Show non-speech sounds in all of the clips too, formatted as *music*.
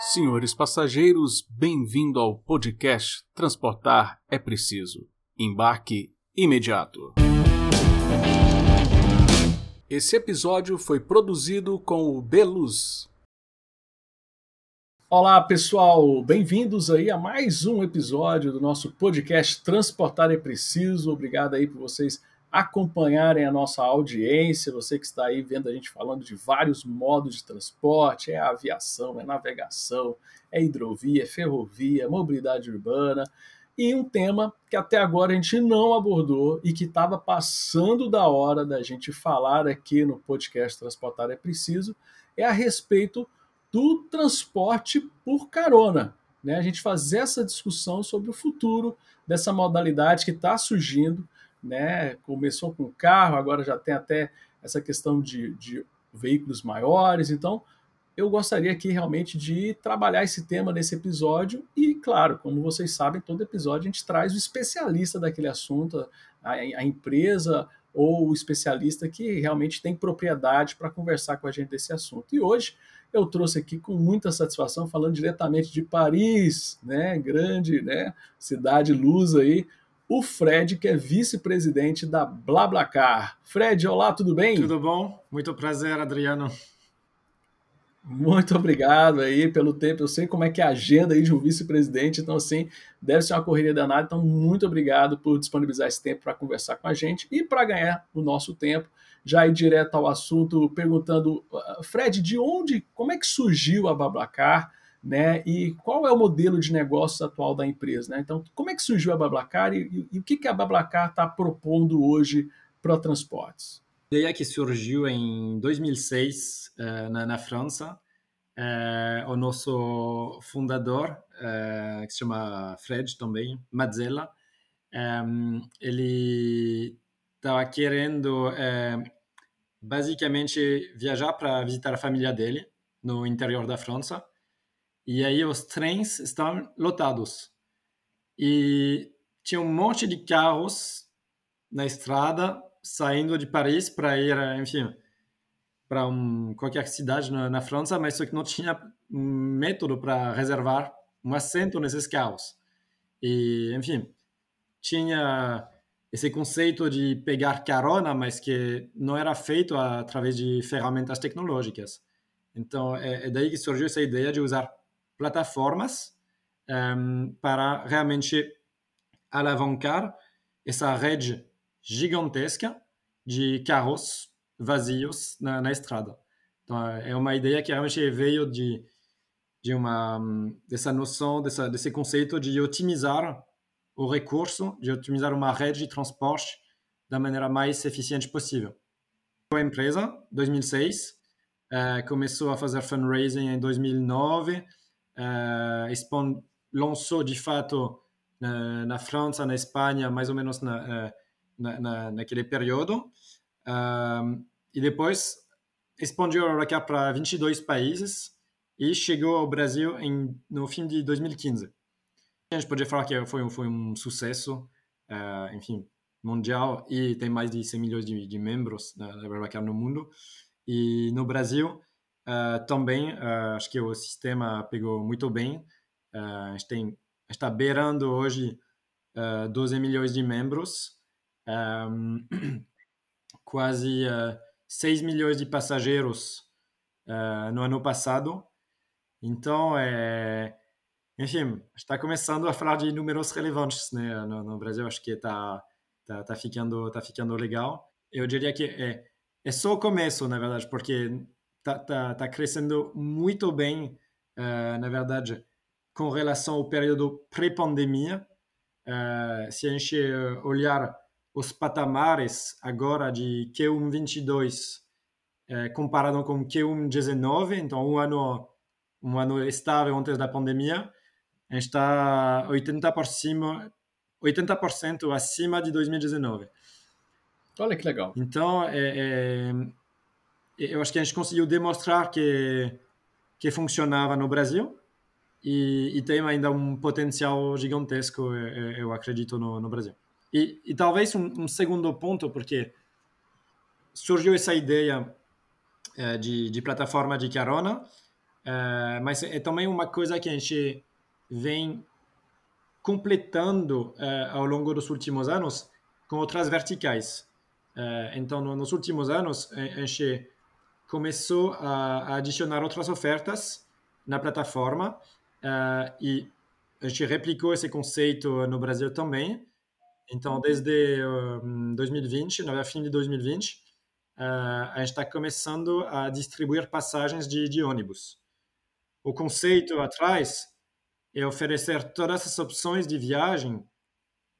Senhores passageiros, bem-vindo ao podcast Transportar é Preciso. Embarque imediato. Esse episódio foi produzido com o Beluz. Olá, pessoal, bem-vindos aí a mais um episódio do nosso podcast Transportar é Preciso. Obrigado aí por vocês acompanharem a nossa audiência, você que está aí vendo a gente falando de vários modos de transporte, é aviação, é navegação, é hidrovia, é ferrovia, mobilidade urbana, e um tema que até agora a gente não abordou e que estava passando da hora da gente falar aqui no podcast Transportar é Preciso, é a respeito do transporte por carona. Né? A gente fazer essa discussão sobre o futuro dessa modalidade que está surgindo, né? Começou com carro, agora já tem até essa questão de, de veículos maiores. Então, eu gostaria aqui realmente de trabalhar esse tema nesse episódio e, claro, como vocês sabem, todo episódio a gente traz o especialista daquele assunto, a, a empresa ou o especialista que realmente tem propriedade para conversar com a gente desse assunto. E hoje eu trouxe aqui com muita satisfação, falando diretamente de Paris, né, grande, né, cidade luz aí, o Fred, que é vice-presidente da BlaBlaCar. Fred, olá, tudo bem? Tudo bom? Muito prazer, Adriano. Muito obrigado aí pelo tempo. Eu sei como é que é a agenda aí de um vice-presidente, então assim, deve ser uma correria danada. Então, muito obrigado por disponibilizar esse tempo para conversar com a gente e para ganhar o nosso tempo. Já ir direto ao assunto, perguntando, ah, Fred, de onde, como é que surgiu a BlaBlaCar? Né? E qual é o modelo de negócio atual da empresa, né? Então, como é que surgiu a Bablacar e, e, e o que, que a Bablacar está propondo hoje para transportes? A ideia que surgiu em 2006 uh, eh, na, na, França, uh, o nosso fundador, uh, que se chama Fred também, Mazzella, ele estava querendo basicamente viajar para visitar a família dele no interior da França e aí os trens estavam lotados. E tinha um monte de carros na estrada saindo de Paris para ir, enfim, para um, qualquer cidade na, na, França, mas só que não tinha método para reservar um assento nesses carros. E, enfim, tinha esse conceito de pegar carona, mas que não era feito através de ferramentas tecnológicas. Então, é, é daí que surgiu essa ideia de usar plataformas um, ehm, para realmente alavancar essa rede gigantesca de carros vazios na, na estrada. Então, é uma ideia que realmente veio de, de uma dessa noção, dessa, desse conceito de otimizar o recurso, de otimizar uma rede de transporte da maneira mais eficiente possível. A empresa, 2006, uh, começou a fazer fundraising em 2009, uh, lançou de fato na, na, França, na Espanha, mais ou menos na, eh, na, na naquele período. Uh, e depois expandiu a Eurocap para 22 países e chegou ao Brasil em, no fim de 2015. A gente pode falar que foi, foi um sucesso, uh, enfim, mundial e tem mais de 100 milhões de, de membros da, da no mundo. E no Brasil, Uh, também uh, acho que o sistema pegou muito bem. Uh, a gente tem, está beirando hoje uh, 12 milhões de membros, um, *clears throat* quase uh, 6 milhões de passageiros no ano passado. Então, é, enfim, está começando a falar de números relevantes né? no, no Brasil. Acho que está tá, tá ficando, tá ficando legal. Eu diria que é, é só o começo, na verdade, porque está tá, tá crescendo muito bem, uh, na verdade, com relação ao período pré-pandemia. Uh, se a gente olhar os patamares agora de Q1 22 uh, comparado com Q1 19, então um ano um ano estável antes da pandemia, a gente está 80%, 80% acima de 2019. Olha que legal. Então, é, é, eu acho que a gente conseguiu demonstrar que, que funcionava no Brasil e, e tem ainda um potencial gigantesco, eu acredito, no, no Brasil. E, e talvez um, um, segundo ponto, porque surgiu essa ideia é, de, de plataforma de carona, Uh, mas é também uma coisa que a gente vem completando uh, ao longo dos últimos anos com outras verticais. Então, no, nos últimos anos, a, gente começou a, adicionar outras ofertas na plataforma e a gente replicou esse conceito no Brasil também. Então, desde 2020, na fim de 2020, a gente está começando a distribuir passagens de, de ônibus. O conceito atrás é oferecer todas as opções de viagem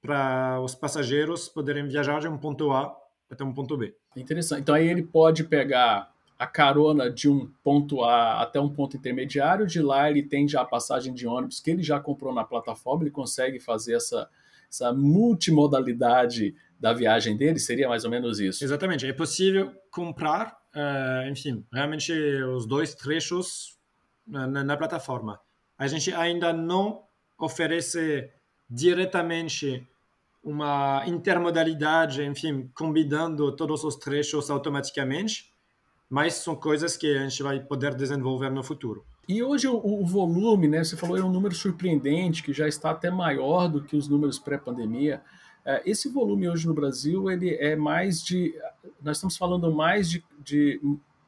para os passageiros poderem viajar de um ponto A até um ponto B. Interessante. Então aí ele pode pegar a carona de um ponto A até um ponto intermediário, de lá ele tem já a passagem de ônibus que ele já comprou na plataforma, ele consegue fazer essa, essa multimodalidade da viagem dele, seria mais ou menos isso? Exatamente, é possível comprar, uh, enfim, realmente os dois trechos na, na, plataforma. A gente ainda não oferece diretamente uma intermodalidade, enfim, combinando todos os trechos automaticamente, mas são coisas que a gente vai poder desenvolver no futuro. E hoje o, o volume, né? Você falou é um número surpreendente que já está até maior do que os números pré-pandemia. É, esse volume hoje no Brasil ele é mais de, nós estamos falando mais de, de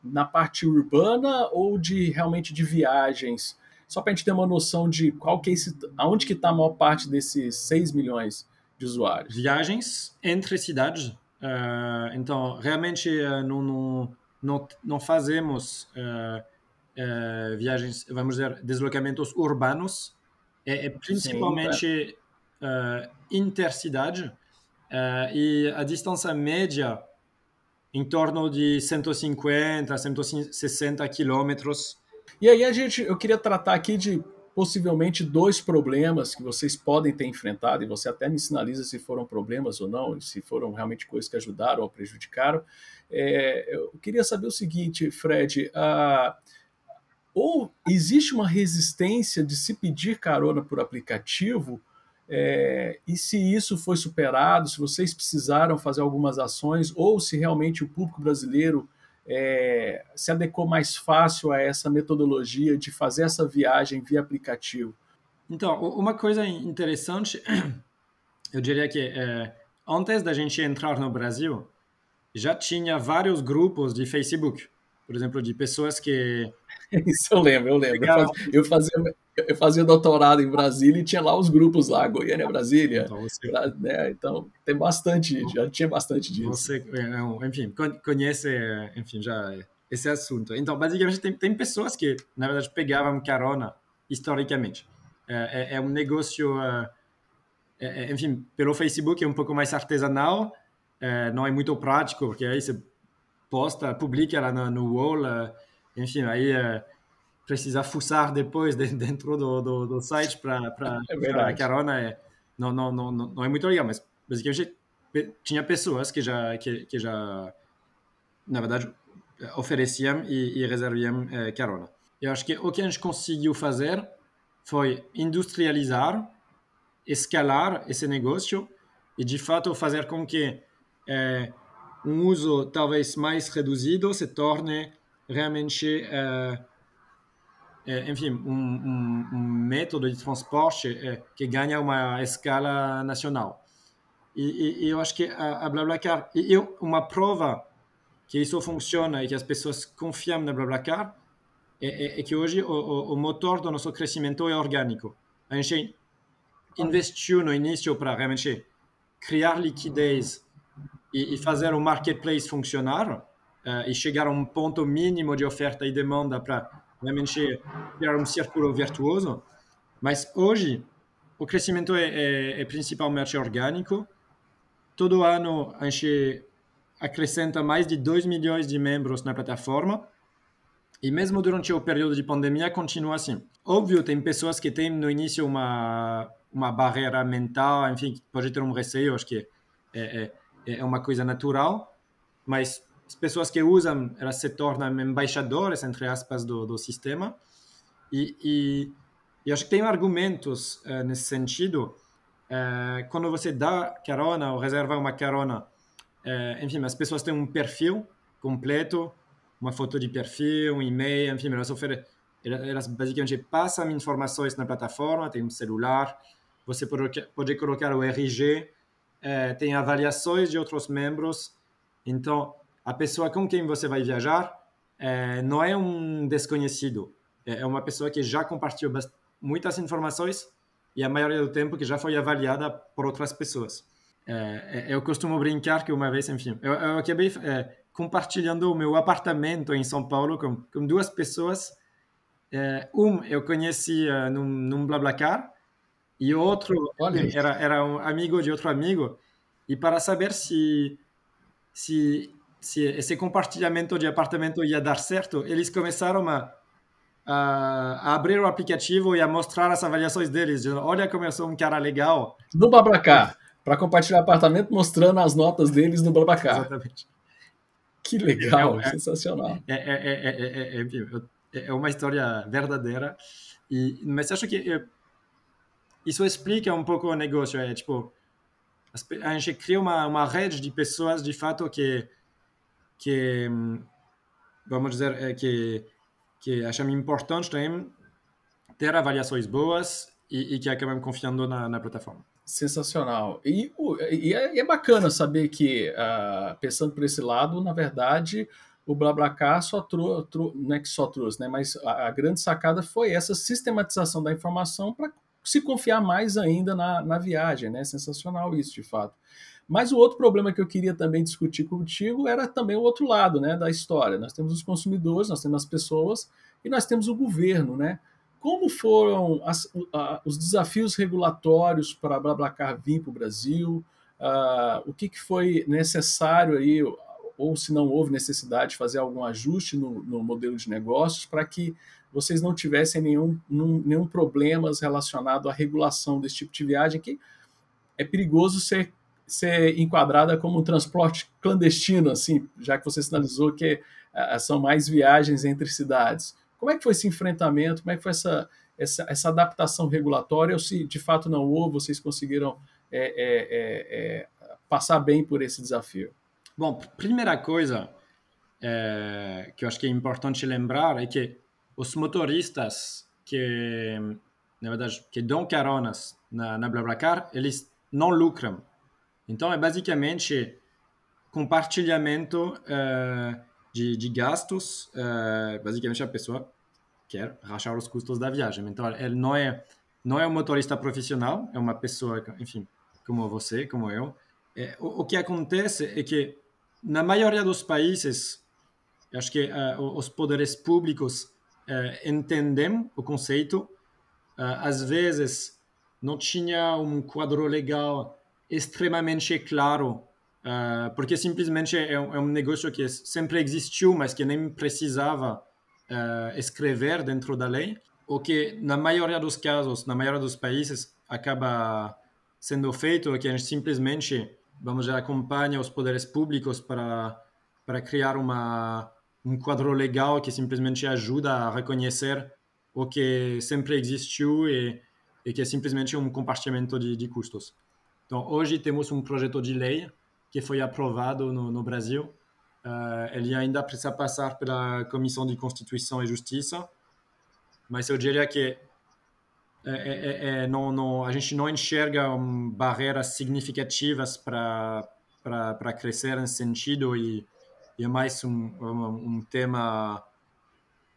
na parte urbana ou de realmente de viagens? Só para a gente ter uma noção de qual que é esse, aonde que está a maior parte desses 6 milhões de usuários. Viagens entre cidades. Uh, então, realmente uh, não, não, não, não, fazemos uh, viagens, vamos dizer, deslocamentos urbanos. É, é principalmente Sim, é. intercidade. e a distância média em torno de 150, 160 quilômetros. E aí a gente, eu queria tratar aqui de possivelmente dois problemas que vocês podem ter enfrentado, e você até me sinaliza se foram problemas ou não, se foram realmente coisas que ajudaram ou prejudicaram. É, eu queria saber o seguinte, Fred, ah, ou existe uma resistência de se pedir carona por aplicativo, é, e se isso foi superado, se vocês precisaram fazer algumas ações, ou se realmente o público brasileiro é, se adequou mais fácil a essa metodologia de fazer essa viagem via aplicativo? Então, uma coisa interessante, *clears throat* eu diria que é, antes da gente entrar no Brasil, já tinha vários grupos de Facebook, por exemplo, de pessoas que. *laughs* Isso eu lembro, eu lembro. Eu fazia, eu fazia doutorado em Brasília e tinha lá os grupos lá, Goiânia, Brasília. Então, você... né? então tem bastante, já tinha bastante disso. Você, é, enfim, conhece, enfim, já esse assunto. Então, basicamente, tem, tem pessoas que, na verdade, pegavam carona historicamente. É, é, é um negócio, é, é, enfim, pelo Facebook é um pouco mais artesanal, não é muito prático, porque aí você posta, publica lá no, no wall, enfim, aí precisa fuçar depois *laughs* dentro do, do, do site para é a carona é não, não, não, não é muito legal, mas basicamente tinha pessoas que já que, que já na verdade ofereciam e, e reserviam é, carona. Eu acho que o que a gente conseguiu fazer foi industrializar, escalar esse negócio e de fato fazer com que é, um uso talvez mais reduzido se torne realmente é, é, enfim, um, um, um, método de transporte é, que ganha uma escala nacional. E, e, e eu acho que a, a BlaBlaCar, e eu, uma prova que isso funciona e que as pessoas confiam na BlaBlaCar é, é, é que hoje o, o, o, motor do nosso crescimento é orgânico. A gente investiu no início para realmente criar liquidez e, e fazer o marketplace funcionar uh, e chegar a um ponto mínimo de oferta e demanda para realmente criar um círculo virtuoso. Mas hoje, o crescimento é, é, é principalmente orgânico. Todo ano a gente acrescenta mais de 2 milhões de membros na plataforma. E mesmo durante o período de pandemia, continua assim. Óbvio, tem pessoas que têm no início uma, uma barreira mental, enfim, pode ter um receio, acho que é, é, é uma coisa natural, mas as pessoas que usam elas se tornam embaixadores entre aspas do, do sistema e, e, e acho que tem argumentos uh, nesse sentido uh, quando você dá carona ou reserva uma carona uh, enfim as pessoas têm um perfil completo uma foto de perfil um e-mail enfim elas oferecem elas basicamente passam informações na plataforma, tem um celular, você pode, pode colocar o RG, tem avaliações de outros membros. Então, a pessoa com quem você vai viajar é, não é um desconhecido, é, é uma pessoa que já compartilhou muitas informações e a maioria do tempo que já foi avaliada por outras pessoas. É, é eu costumo brincar que uma vez, enfim, eu, eu acabei é, compartilhando o meu apartamento em São Paulo com, com duas pessoas. É, um eu conheci num, num BlaBlaCar e outro era, era um amigo de outro amigo. E para saber se, se, se esse compartilhamento de apartamento ia dar certo, eles começaram a a, abrir o aplicativo e a mostrar as avaliações deles, dizendo, olha como eu sou um cara legal. No BlaBlaCar, para compartilhar apartamento, mostrando as notas deles no BlaBlaCar. Exatamente. Que legal, é, é, sensacional. É, é, é, é, uma história verdadeira, e, mas acho que isso explica um pouco o negócio, é tipo, a gente cria uma, uma rede de pessoas, de fato, que, que vamos dizer, que que achamos importante também ter avaliações boas e, e que acabam confiando na, na plataforma. Sensacional. E, é, e, é, bacana saber que, uh, pensando por esse lado, na verdade, o BlaBlaCar só trouxe, não é que só trouxe, né, mas a, a grande sacada foi essa sistematização da informação para se confiar mais ainda na, na viagem, né? Sensacional isso, de fato. Mas o outro problema que eu queria também discutir contigo era também o outro lado né, da história. Nós temos os consumidores, nós temos as pessoas e nós temos o governo. Né? Como foram as, os desafios regulatórios para a BlaBlaCar vir para o Brasil? Uh, o que, que foi necessário aí, ou se não houve necessidade de fazer algum ajuste no, no modelo de negócios para que vocês não tivessem nenhum, nenhum, problemas relacionado à regulação desse tipo de viagem que é perigoso ser ser enquadrada como um transporte clandestino, assim, já que você sinalizou que uh, são mais viagens entre cidades. Como é que foi esse enfrentamento? Como é que foi essa, essa, essa adaptação regulatória? Ou se de fato não houve, vocês conseguiram é, é, é, passar bem por esse desafio? Bom, primeira coisa que eu acho que é importante lembrar é que os motoristas que, na verdade, que dão caronas na, na BlaBlaCar, eles não lucram então, é basicamente compartilhamento uh, de, de, gastos. Uh, basicamente, a pessoa quer rachar os custos da viagem. Então, ele não é, não é um motorista profissional, é uma pessoa, enfim, como você, como eu. É, o, o, que acontece é que, na maioria dos países, acho que uh, os poderes públicos entendem o conceito. às vezes, não tinha um quadro legal extremamente claro, uh, porque simplesmente é um, é um, negócio que sempre existiu, mas que nem precisava uh, escrever dentro da lei, o que na maioria dos casos, na maioria dos países, acaba sendo feito, que a gente simplesmente, vamos dizer, acompanha os poderes públicos para, para criar uma, um quadro legal que simplesmente ajuda a reconhecer o que sempre existiu e, e que é simplesmente um compartilhamento de, de custos. Então, hoje temos um projeto de lei que foi aprovado no, no Brasil. Uh, ele ainda precisa passar pela Comissão de Constituição e Justiça, mas eu diria que é, é, é, não, não, a gente não enxerga barreiras significativas para crescer nesse sentido e, e é mais um, um, um tema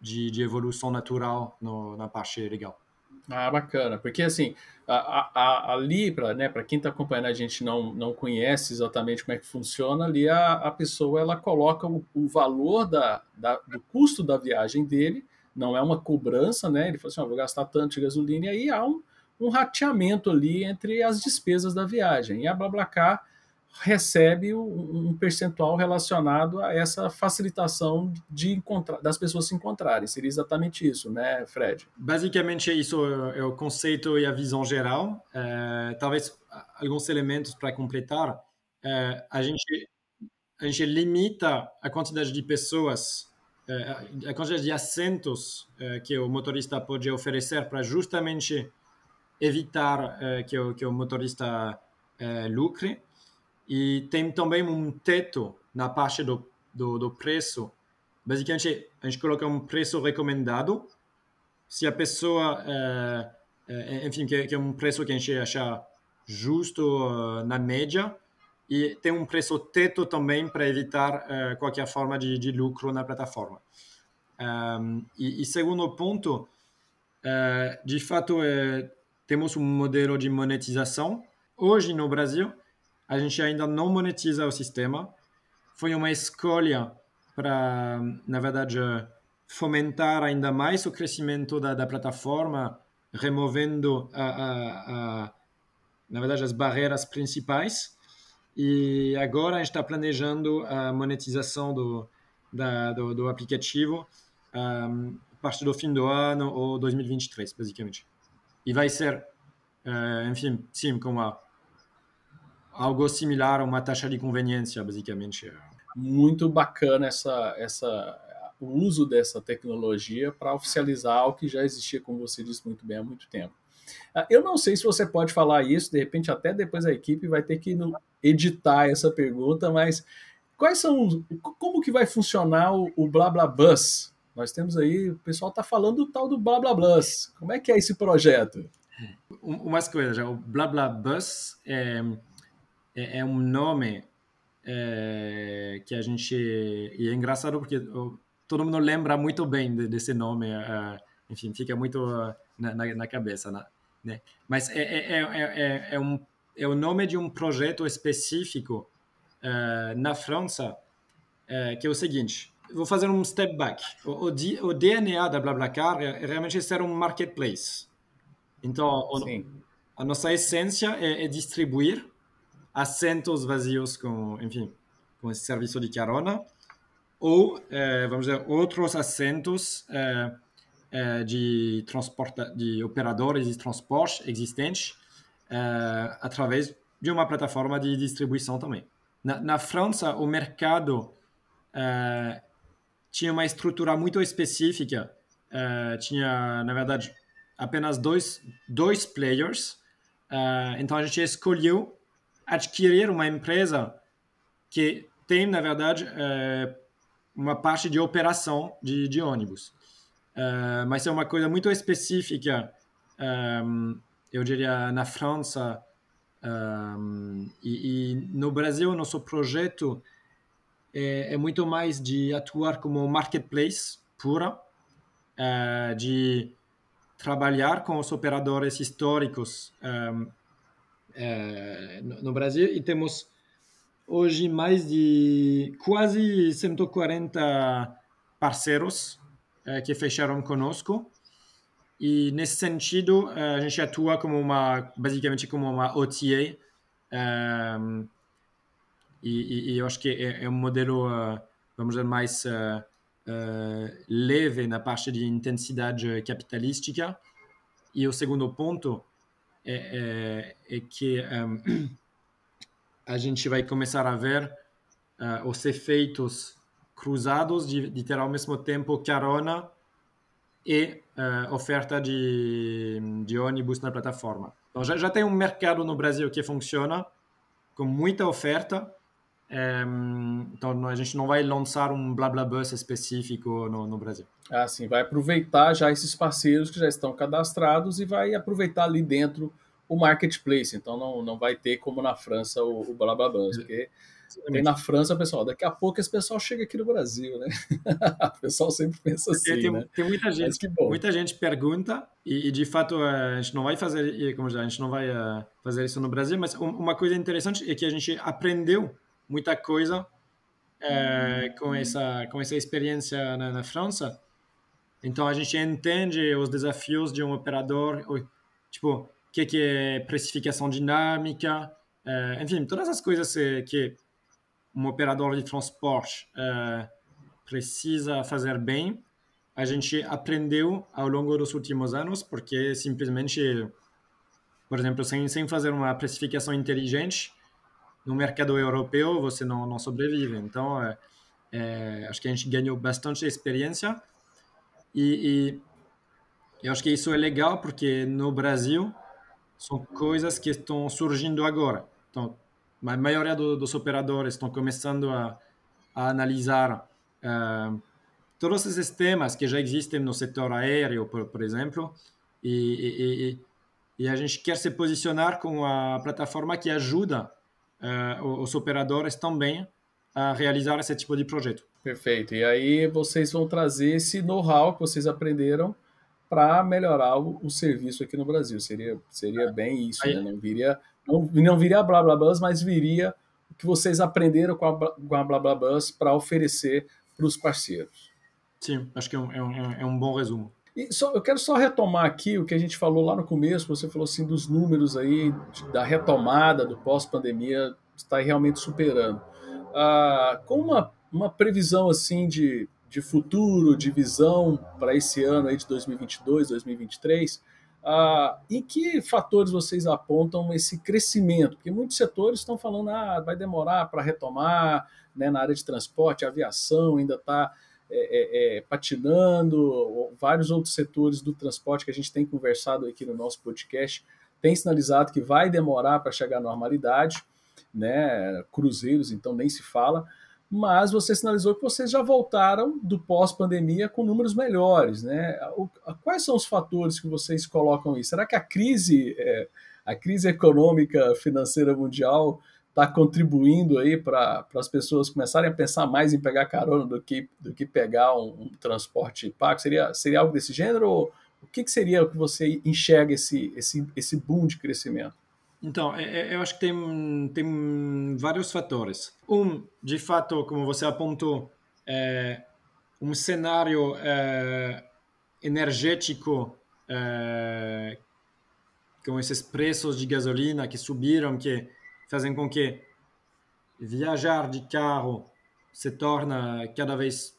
de, de, evolução natural no, na parte legal. Ah, bacana, porque assim, a, a, ali, para né, quem está acompanhando a gente não, não conhece exatamente como é que funciona, ali a, a pessoa ela coloca o, o valor da, da, do custo da viagem dele, não é uma cobrança, né? Ele fala assim, oh, vou gastar tanto de gasolina, e aí há um, um rateamento ali entre as despesas da viagem. E a BlaBlaCar recebe um percentual relacionado a essa facilitação de encontrar, das pessoas se encontrarem. Seria exatamente isso, né, Fred? Basicamente, isso é o conceito e a visão geral. É, talvez alguns elementos para completar. É, a gente a gente limita a quantidade de pessoas, é, a quantidade de assentos é, que o motorista pode oferecer para justamente evitar é, que o, que o motorista é, lucre. E tem também um teto na parte do, do, do preço. Basicamente, a gente coloca um preço recomendado se a pessoa, é, é, enfim, que, que, é um preço que a gente acha justo uh, na média e tem um preço teto também para evitar uh, qualquer forma de, de, lucro na plataforma. Um, e, e, segundo ponto, uh, de fato, temos um modelo de monetização. Hoje no Brasil, a gente ainda não monetiza o sistema. Foi uma escolha para, na verdade, fomentar ainda mais o crescimento da, da plataforma, removendo, a, a, a, na verdade, as barreiras principais. E agora a gente está planejando a monetização do, da, do, do, aplicativo um, a partir do fim do ano ou 2023, basicamente. E vai ser, uh, enfim, sim, como a, algo similar a uma taxa de conveniência, basicamente. Muito bacana essa, essa o uso dessa tecnologia para oficializar o que já existia, como você disse muito bem, há muito tempo. Ah, eu não sei se você pode falar isso, de repente até depois a equipe vai ter que editar essa pergunta, mas quais são, como que vai funcionar o, o Bus? Nós temos aí, o pessoal está falando do tal do Bus. Como é que é esse projeto? Umas coisas, o Bus é, é, é um nome é, que a gente. E é engraçado porque todo mundo lembra muito bem desse nome, uh, enfim, fica muito uh, na, na, cabeça, né? Mas é, é, é, é, um, é o nome de um projeto específico na França, que é o seguinte, vou fazer um step back. O, o, o DNA da BlaBlaCar é realmente ser um marketplace. Então, o, a nossa essência é, é, distribuir assentos vazios com, enfim, com esse serviço de carona ou, eh, vamos dizer, outros assentos eh, eh, de, transporta, de operadores de transporte existentes através de uma plataforma de distribuição também. Na, na França, o mercado tinha uma estrutura muito específica, tinha, na verdade, apenas dois, dois players, então a gente escolheu adquirir uma empresa que tem, na verdade, uma parte de operação de, de ônibus. Uh, mas é uma coisa muito específica, um, eu diria, na França um, e, e, no Brasil, nosso projeto é, é, muito mais de atuar como marketplace pura, de trabalhar com os operadores históricos uh, no, no Brasil e temos hoje mais de quase 140 parceiros eh, que fecharam conosco. E nesse sentido, eh, a gente atua como uma, basicamente como uma OTA. Ehm, e, e, eu acho que é, é um modelo, uh, vamos dizer, mais uh, leve na parte de intensidade capitalística. E o segundo ponto é, é, é que um, a gente vai começar a ver uh, os efeitos cruzados de, de, ter ao mesmo tempo carona e uh, oferta de, de ônibus na plataforma. Então já, já tem um mercado no Brasil que funciona com muita oferta. Um, então a gente não vai lançar um BlaBlaBus específico no, no Brasil. Ah, sim, vai aproveitar já esses parceiros que já estão cadastrados e vai aproveitar ali dentro o marketplace. Então não, não vai ter como na França o, o blá blá blá, porque tem na França, pessoal, daqui a pouco esse pessoal chega aqui no Brasil, né? *laughs* o pessoal sempre pensa assim, tem, né? Tem muita gente, muita gente pergunta e, e, de fato a gente não vai fazer, como já, a gente não vai uh, fazer isso no Brasil, mas uma coisa interessante é que a gente aprendeu muita coisa uh, com essa com essa experiência na, na França. Então a gente entende os desafios de um operador, tipo que, que é precificação dinâmica, uh, enfim, todas as coisas que um operador de transporte uh, precisa fazer bem, a gente aprendeu ao longo dos últimos anos, porque simplesmente, por exemplo, sem, sem fazer uma precificação inteligente, no mercado europeu você não, não sobrevive. Então, é, é, acho que a gente ganhou bastante experiência e, e eu acho que isso é legal porque no Brasil são coisas que estão surgindo agora. Então, a maioria do, dos operadores estão começando a, a analisar uh, todos esses temas que já existem no setor aéreo, por, por exemplo, e, e, e, a gente quer se posicionar com a plataforma que ajuda os operadores também a realizar esse tipo de projeto. Perfeito. E aí vocês vão trazer esse know-how que vocês aprenderam para melhorar o, o, serviço aqui no Brasil. Seria, seria bem isso, aí, né? Não viria, não, não viria blá blá blá, mas viria o que vocês aprenderam com a, com a blá blá blá para oferecer para os parceiros. Sim, acho que é um, é um, é um bom resumo. E só, eu quero só retomar aqui o que a gente falou lá no começo, você falou assim dos números aí, da retomada do pós-pandemia, está realmente superando. Ah, com uma, uma previsão assim de, de futuro, de visão para esse ano aí de 2022, 2023, ah, em que fatores vocês apontam esse crescimento? Porque muitos setores estão falando ah, vai demorar para retomar, né, na área de transporte, aviação ainda está é, é, é, patinando, vários outros setores do transporte que a gente tem conversado aqui no nosso podcast tem sinalizado que vai demorar para chegar à normalidade, né? Cruzeiros, então nem se fala, mas você sinalizou que vocês já voltaram do pós-pandemia com números melhores, né? Quais são os fatores que vocês colocam aí? Será que a crise, é, a crise econômica financeira mundial está contribuindo aí para as pessoas começarem a pensar mais em pegar carona do que, do que pegar um, um transporte pago? Seria, seria algo desse gênero? Ou o que, que seria que você enxerga esse, esse, esse boom de crescimento? Então, é, é, eu acho que tem, tem vários fatores. Um, de fato, como você apontou, é um cenário é, energético é, com esses preços de gasolina que subiram, que fazem com que viajar de carro se torna cada vez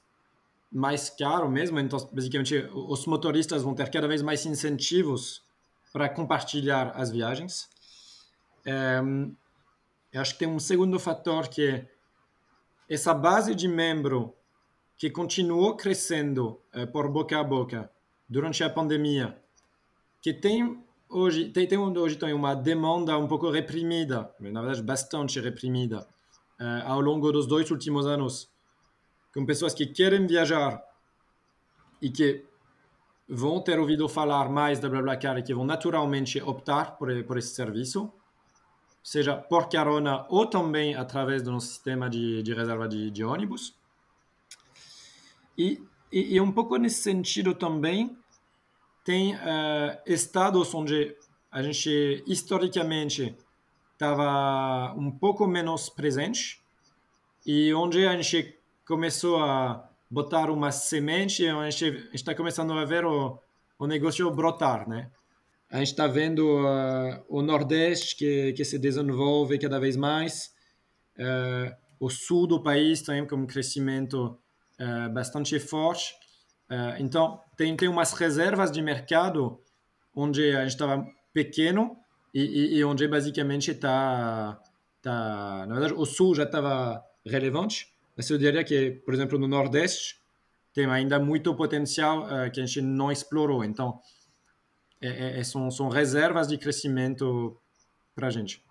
mais caro mesmo. Então, basicamente, os motoristas vão ter cada vez mais incentivos para compartilhar as viagens. Um, eu acho que tem um segundo fator que é essa base de membro que continuou crescendo uh, por boca a boca durante a pandemia, que tem hoje tem, tem hoje tem uma demanda um pouco reprimida, na verdade bastante reprimida, uh, ao longo dos dois últimos anos, com pessoas que querem viajar e que vão ter ouvido falar mais da BlaBlaCar e que vão naturalmente optar por, por esse serviço, seja por carona ou também através do nosso sistema de, de reserva de, de ônibus. E, e, e um pouco nesse sentido também, tem uh, estados onde a gente historicamente estava um pouco menos presente e onde a gente começou a botar uma semente, a gente está começando a ver o, o negócio brotar, né? A gente está vendo uh, o Nordeste que, que se desenvolve cada vez mais, uh, o sul do país também com um crescimento uh, bastante forte. Então, tem, tem umas reservas de mercado onde a gente estava pequeno e, e, e, onde basicamente está... Tá, na verdade, o sul já estava relevante, mas eu diria que, por exemplo, no Nordeste, tem ainda muito potencial uh, que a gente não explorou. Então, é, é, é são, são reservas de crescimento para a gente.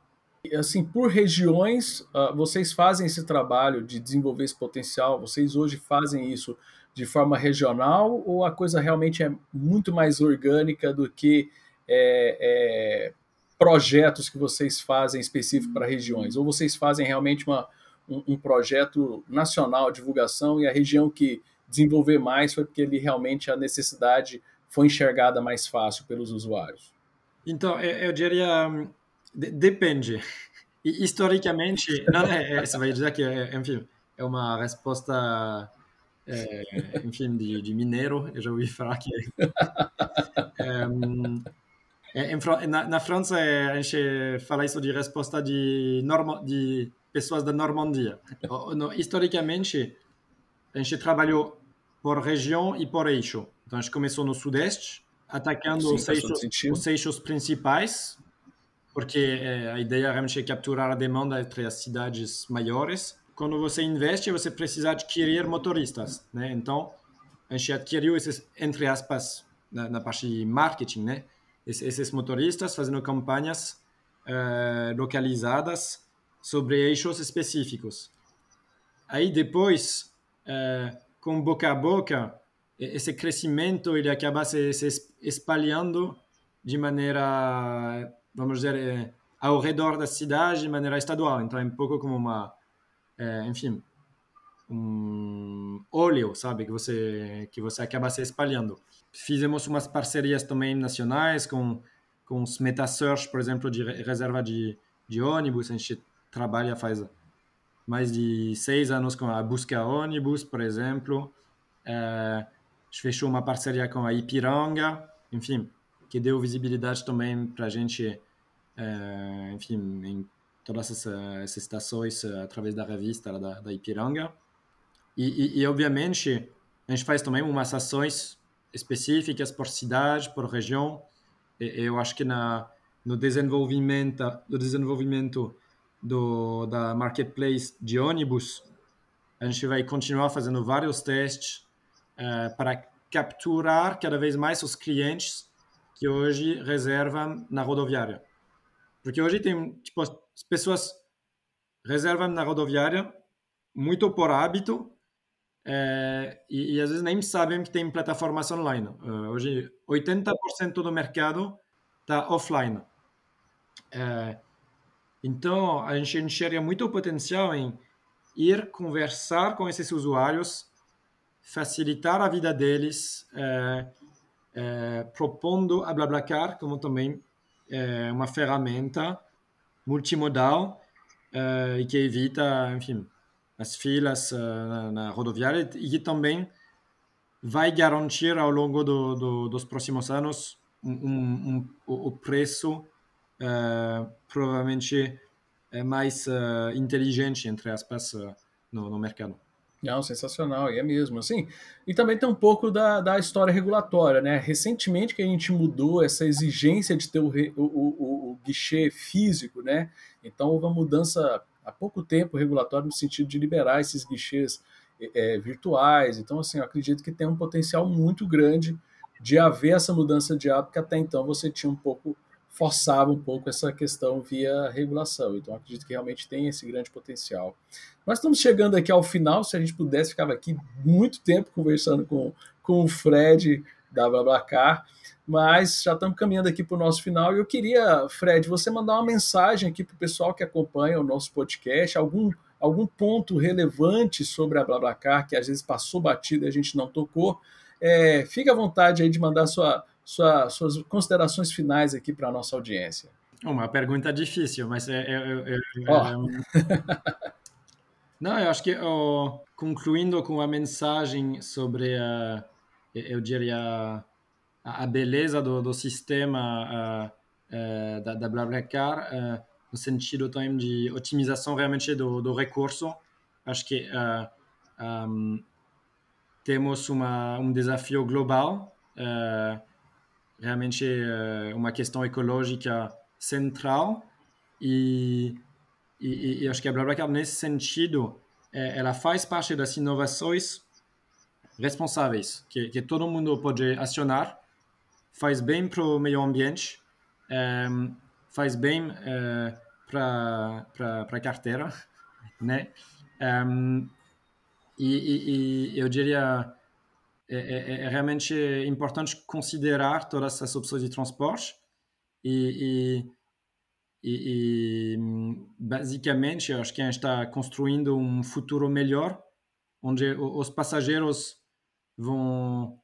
Assim, por regiões, uh, vocês fazem esse trabalho de desenvolver esse potencial? Vocês hoje fazem isso de forma regional ou a coisa realmente é muito mais orgânica do que é, é, projetos que vocês fazem específico para regiões? Ou vocês fazem realmente uma, um, um, projeto nacional de divulgação e a região que desenvolver mais foi porque ele realmente a necessidade foi enxergada mais fácil pelos usuários? Então, eu, diria, de, depende. E, historicamente, não, é, é, você vai dizer que, enfim, é uma resposta é, enfim, de, de, mineiro, eu já ouvi falar que. É, em, na, na, França, a gente fala isso de resposta de, norma, de pessoas da Normandia. Historicamente, a gente trabalhou por região e por eixo. Então, a gente começou no Sudeste, atacando Sim, os, eixos, os eixos principais, porque é, a ideia realmente é capturar a demanda entre as cidades maiores quando você investe, você precisa adquirir motoristas, né? Então, a gente adquiriu esses, entre aspas, na, na parte de marketing, né? esses motoristas fazendo campanhas uh, localizadas sobre eixos específicos. Aí depois, uh, com boca a boca, esse crescimento ele acaba se, se espalhando de maneira, vamos dizer, eh, ao redor da cidade de maneira estadual. Então é um pouco como uma, é, enfim, um óleo, sabe, que você que você acaba se espalhando. Fizemos umas parcerias também nacionais com com os metasearch, por exemplo, de reserva de, de ônibus. A gente trabalha faz mais de seis anos com a busca ônibus, por exemplo. É, fechou uma parceria com a Ipiranga, enfim, que deu visibilidade também para a gente, é, enfim, em todas essas, estações através da revista da, da Ipiranga. E, e, e, obviamente, a gente faz também umas ações específicas por cidade, por região. E, eu acho que na, no desenvolvimento, do desenvolvimento do, da marketplace de ônibus, a gente vai continuar fazendo vários testes uh, para capturar cada vez mais os clientes que hoje reservam na rodoviária. Porque hoje tem, tipo, as pessoas reservam na rodoviária muito por hábito é, e, e, às vezes nem sabem que tem plataformas online. Uh, hoje, 80% do mercado está offline. É, então, a gente enxerga muito potencial em ir conversar com esses usuários, facilitar a vida deles, é, é, propondo a BlaBlaCar como também é, uma ferramenta multimodal que evita, enfim, as filas na, na, rodoviária e que também vai garantir ao longo do, do, dos próximos anos um, um, um, o preço provavelmente mais inteligente, entre aspas, no, no mercado. Não, sensacional, e é mesmo, assim. E também tem um pouco da, da história regulatória, né? Recentemente que a gente mudou essa exigência de ter o, o, o, o guichê físico, né? Então houve uma mudança há pouco tempo regulatório no sentido de liberar esses guichês é, virtuais. Então, assim, eu acredito que tem um potencial muito grande de haver essa mudança de hábito que até então você tinha um pouco forçava um pouco essa questão via regulação. Então, acredito que realmente tem esse grande potencial. Nós estamos chegando aqui ao final. Se a gente pudesse, ficava aqui muito tempo conversando com, com o Fred da BlaBlaCar mas já estamos caminhando aqui para o nosso final e eu queria, Fred, você mandar uma mensagem aqui para o pessoal que acompanha o nosso podcast, algum, algum ponto relevante sobre a BlaBlaCar que às vezes passou batido e a gente não tocou. É, fique à vontade aí de mandar sua, sua, suas considerações finais aqui para a nossa audiência. Uma pergunta difícil, mas é, é, é, é *laughs* não, eu acho que oh, concluindo com a mensagem sobre, eu diria a, beleza do, do sistema da, da BlaBlaCar no sentido também de otimização realmente do, do recurso. Acho que um, temos uma, um desafio global, realmente uma questão ecológica central e, e, e acho que a BlaBlaCar nesse sentido ela faz parte das inovações responsáveis que, que todo mundo pode acionar faz bem para o meio ambiente, ehm, faz bem eh, para a carteira, *laughs* né? Um, ehm, e, e, e, eu diria é, é, é, realmente importante considerar todas essas opções de transporte e, e, basicamente eu acho que a gente está construindo um futuro melhor onde os passageiros vão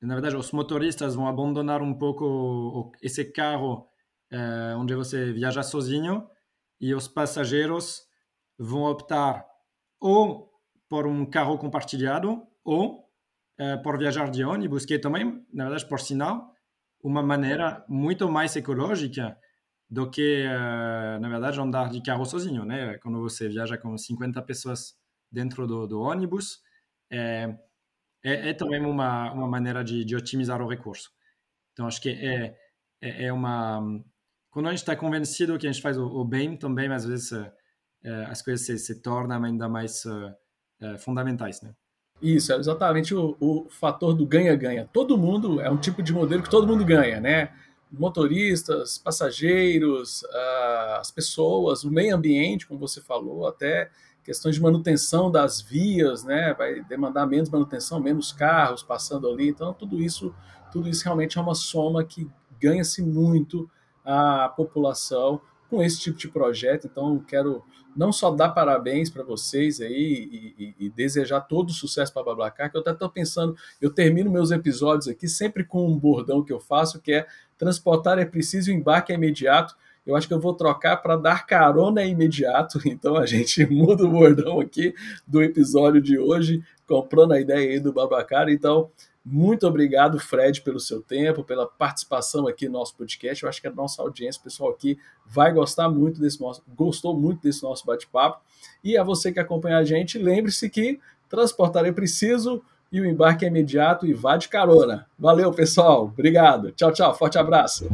na verdade, os motoristas vão abandonar um pouco esse carro eh, onde você viaja sozinho e os passageiros vão optar ou por um carro compartilhado ou eh, por viajar de ônibus, que é também, na verdade, por sinal, uma maneira muito mais ecológica do que, eh, na verdade, andar de carro sozinho, né? Quando você viaja com 50 pessoas dentro do, do ônibus, é, é, é também uma, uma maneira de, de, otimizar o recurso. Então, acho que é, é, é uma. Quando a gente está convencido que a gente faz o, o bem, também, às vezes, as coisas se, se tornam ainda mais fundamentais, né? Isso, é exatamente o, o fator do ganha-ganha. Todo mundo é um tipo de modelo que todo mundo ganha, né? Motoristas, passageiros, as pessoas, o meio ambiente, como você falou, até questões de manutenção das vias, né? Vai demandar menos manutenção, menos carros passando ali. Então, tudo isso, tudo isso realmente é uma soma que ganha-se muito a população com esse tipo de projeto. Então, quero não só dar parabéns para vocês aí e, e, e, desejar todo o sucesso para a Bablacar, que eu até estou pensando, eu termino meus episódios aqui sempre com um bordão que eu faço, que é transportar é preciso, embarque é imediato. Eu acho que eu vou trocar para dar carona é imediato. *laughs* Então a gente *laughs* muda o bordão aqui do episódio de hoje, comprando a ideia aí do Babacar. Então, muito obrigado, Fred, pelo seu tempo, pela participação aqui no nosso podcast. Eu acho que a nossa audiência, pessoal aqui, vai gostar muito desse nosso, gostou muito desse nosso bate-papo. E a você que acompanha a gente, lembre-se que transportar é preciso e o embarque é imediato e vá de carona. Valeu, pessoal. Obrigado. Tchau, tchau. Forte abraço.